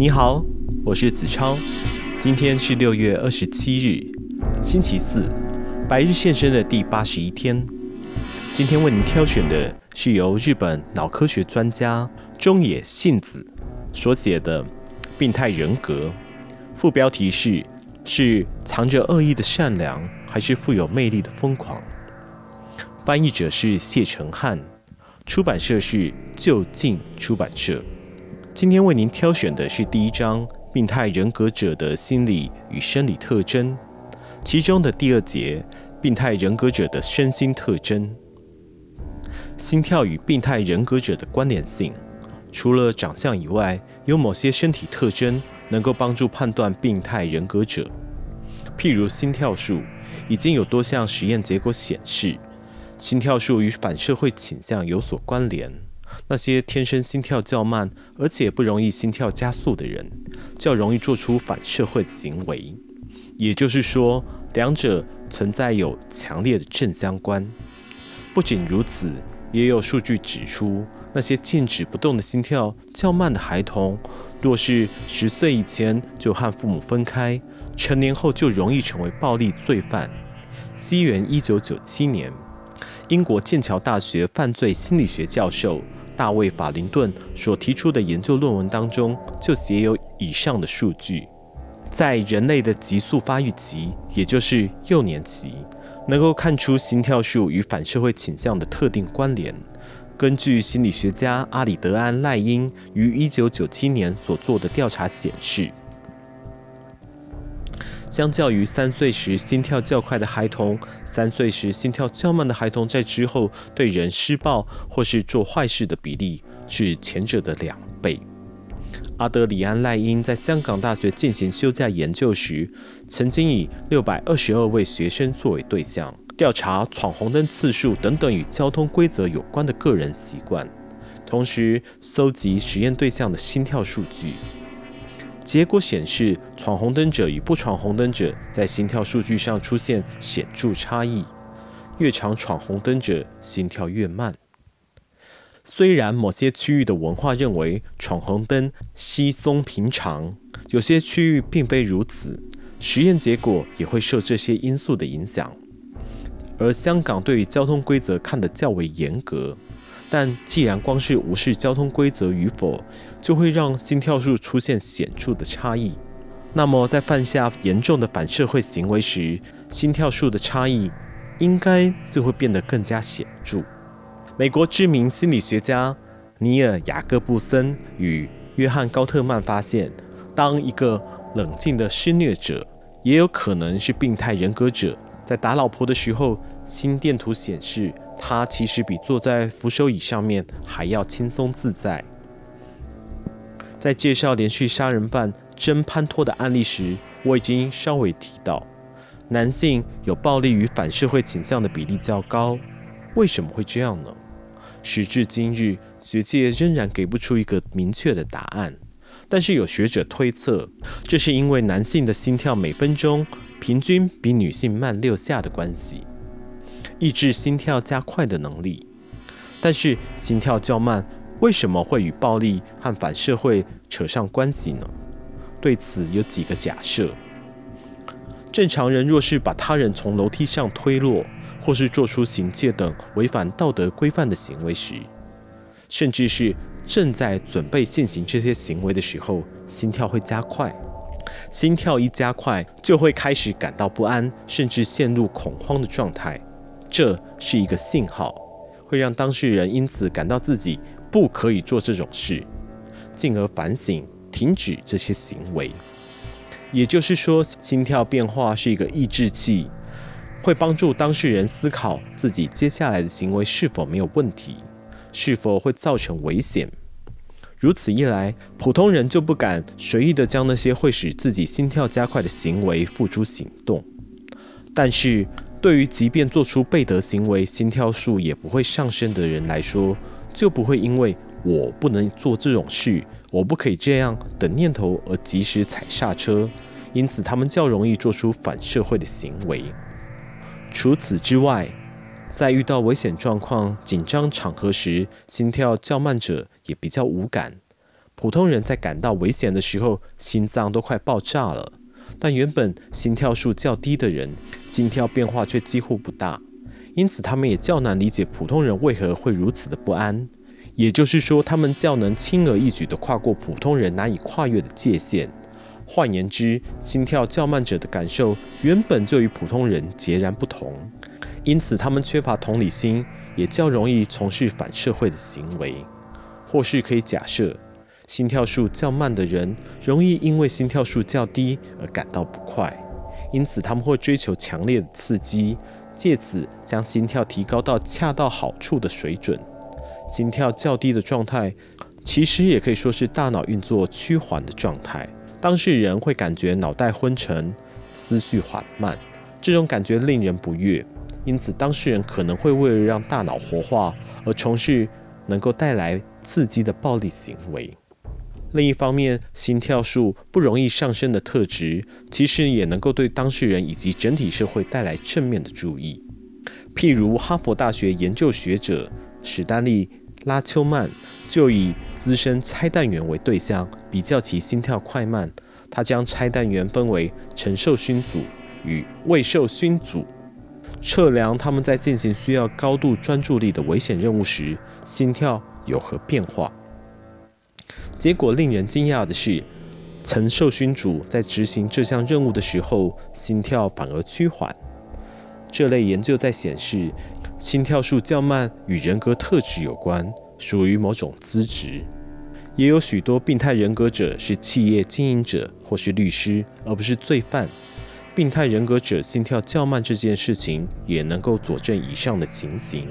你好，我是子超。今天是六月二十七日，星期四，白日现身的第八十一天。今天为您挑选的是由日本脑科学专家中野信子所写的《病态人格》，副标题是：是藏着恶意的善良，还是富有魅力的疯狂？翻译者是谢成汉，出版社是就近出版社。今天为您挑选的是第一章《病态人格者的心理与生理特征》，其中的第二节《病态人格者的身心特征》。心跳与病态人格者的关联性，除了长相以外，有某些身体特征能够帮助判断病态人格者。譬如心跳数，已经有多项实验结果显示，心跳数与反社会倾向有所关联。那些天生心跳较慢，而且不容易心跳加速的人，较容易做出反社会行为。也就是说，两者存在有强烈的正相关。不仅如此，也有数据指出，那些静止不动的心跳较慢的孩童，若是十岁以前就和父母分开，成年后就容易成为暴力罪犯。西元一九九七年，英国剑桥大学犯罪心理学教授。大卫·法林顿所提出的研究论文当中，就写有以上的数据：在人类的急速发育期，也就是幼年期，能够看出心跳数与反社会倾向的特定关联。根据心理学家阿里德安·赖因于1997年所做的调查显示，相较于三岁时心跳较快的孩童，三岁时心跳较慢的孩童在之后对人施暴或是做坏事的比例是前者的两倍。阿德里安·赖因在香港大学进行休假研究时，曾经以六百二十二位学生作为对象，调查闯红灯次数等等与交通规则有关的个人习惯，同时搜集实验对象的心跳数据。结果显示，闯红灯者与不闯红灯者在心跳数据上出现显著差异。越常闯红灯者心跳越慢。虽然某些区域的文化认为闯红灯稀松平常，有些区域并非如此。实验结果也会受这些因素的影响。而香港对于交通规则看得较为严格。但既然光是无视交通规则与否，就会让心跳数出现显著的差异，那么在犯下严重的反社会行为时，心跳数的差异应该就会变得更加显著。美国知名心理学家尼尔·雅各布森与约翰·高特曼发现，当一个冷静的施虐者，也有可能是病态人格者，在打老婆的时候，心电图显示。他其实比坐在扶手椅上面还要轻松自在。在介绍连续杀人犯真潘托的案例时，我已经稍微提到，男性有暴力与反社会倾向的比例较高。为什么会这样呢？时至今日，学界仍然给不出一个明确的答案。但是有学者推测，这是因为男性的心跳每分钟平均比女性慢六下的关系。抑制心跳加快的能力，但是心跳较慢为什么会与暴力和反社会扯上关系呢？对此有几个假设：正常人若是把他人从楼梯上推落，或是做出行窃等违反道德规范的行为时，甚至是正在准备进行这些行为的时候，心跳会加快。心跳一加快，就会开始感到不安，甚至陷入恐慌的状态。这是一个信号，会让当事人因此感到自己不可以做这种事，进而反省、停止这些行为。也就是说，心跳变化是一个抑制剂，会帮助当事人思考自己接下来的行为是否没有问题，是否会造成危险。如此一来，普通人就不敢随意地将那些会使自己心跳加快的行为付诸行动。但是，对于即便做出背德行为，心跳数也不会上升的人来说，就不会因为我不能做这种事，我不可以这样等念头而及时踩刹车，因此他们较容易做出反社会的行为。除此之外，在遇到危险状况、紧张场合时，心跳较慢者也比较无感，普通人在感到危险的时候，心脏都快爆炸了。但原本心跳数较低的人，心跳变化却几乎不大，因此他们也较难理解普通人为何会如此的不安。也就是说，他们较能轻而易举地跨过普通人难以跨越的界限。换言之，心跳较慢者的感受原本就与普通人截然不同，因此他们缺乏同理心，也较容易从事反社会的行为。或是可以假设。心跳数较慢的人容易因为心跳数较低而感到不快，因此他们会追求强烈的刺激，借此将心跳提高到恰到好处的水准。心跳较低的状态，其实也可以说是大脑运作趋缓的状态。当事人会感觉脑袋昏沉、思绪缓慢，这种感觉令人不悦，因此当事人可能会为了让大脑活化而从事能够带来刺激的暴力行为。另一方面，心跳数不容易上升的特质，其实也能够对当事人以及整体社会带来正面的注意。譬如，哈佛大学研究学者史丹利·拉丘曼就以资深拆弹员为对象，比较其心跳快慢。他将拆弹员分为曾受勋组与未受勋组，测量他们在进行需要高度专注力的危险任务时，心跳有何变化。结果令人惊讶的是，曾受勋主在执行这项任务的时候，心跳反而趋缓。这类研究在显示，心跳数较慢与人格特质有关，属于某种资质。也有许多病态人格者是企业经营者或是律师，而不是罪犯。病态人格者心跳较慢这件事情，也能够佐证以上的情形。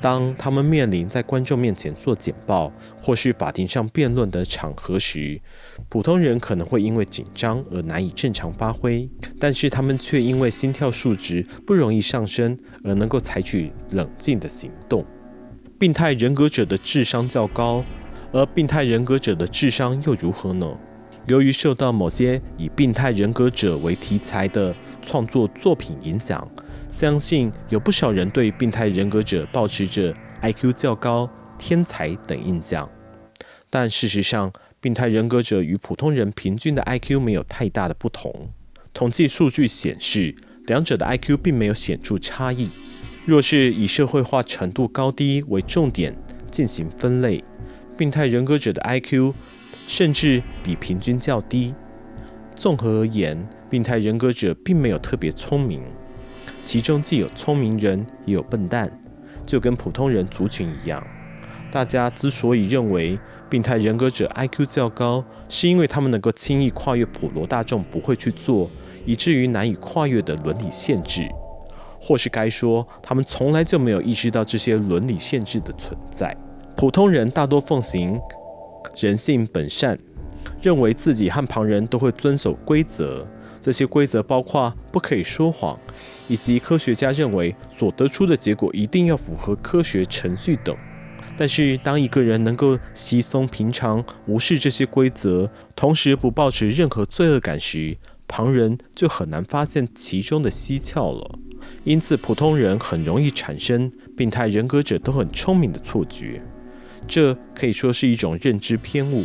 当他们面临在观众面前做简报，或是法庭上辩论的场合时，普通人可能会因为紧张而难以正常发挥，但是他们却因为心跳数值不容易上升而能够采取冷静的行动。病态人格者的智商较高，而病态人格者的智商又如何呢？由于受到某些以病态人格者为题材的创作作品影响。相信有不少人对病态人格者抱持着 IQ 较高、天才等印象，但事实上，病态人格者与普通人平均的 IQ 没有太大的不同。统计数据显示，两者的 IQ 并没有显著差异。若是以社会化程度高低为重点进行分类，病态人格者的 IQ 甚至比平均较低。综合而言，病态人格者并没有特别聪明。其中既有聪明人，也有笨蛋，就跟普通人族群一样。大家之所以认为病态人格者 IQ 较高，是因为他们能够轻易跨越普罗大众不会去做，以至于难以跨越的伦理限制，或是该说，他们从来就没有意识到这些伦理限制的存在。普通人大多奉行人性本善，认为自己和旁人都会遵守规则。这些规则包括不可以说谎，以及科学家认为所得出的结果一定要符合科学程序等。但是，当一个人能够稀松平常无视这些规则，同时不抱持任何罪恶感时，旁人就很难发现其中的蹊跷了。因此，普通人很容易产生病态人格者都很聪明的错觉，这可以说是一种认知偏误。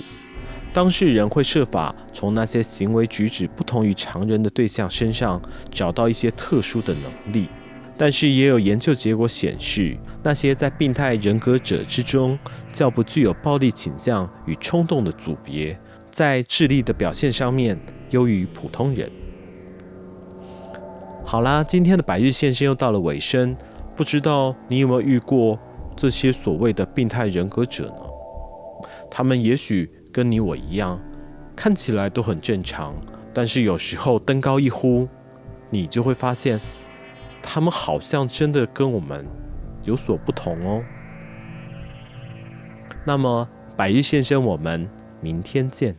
当事人会设法从那些行为举止不同于常人的对象身上找到一些特殊的能力，但是也有研究结果显示，那些在病态人格者之中较不具有暴力倾向与冲动的组别，在智力的表现上面优于普通人。好啦，今天的百日线声又到了尾声，不知道你有没有遇过这些所谓的病态人格者呢？他们也许。跟你我一样，看起来都很正常，但是有时候登高一呼，你就会发现，他们好像真的跟我们有所不同哦。那么，百日先生，我们明天见。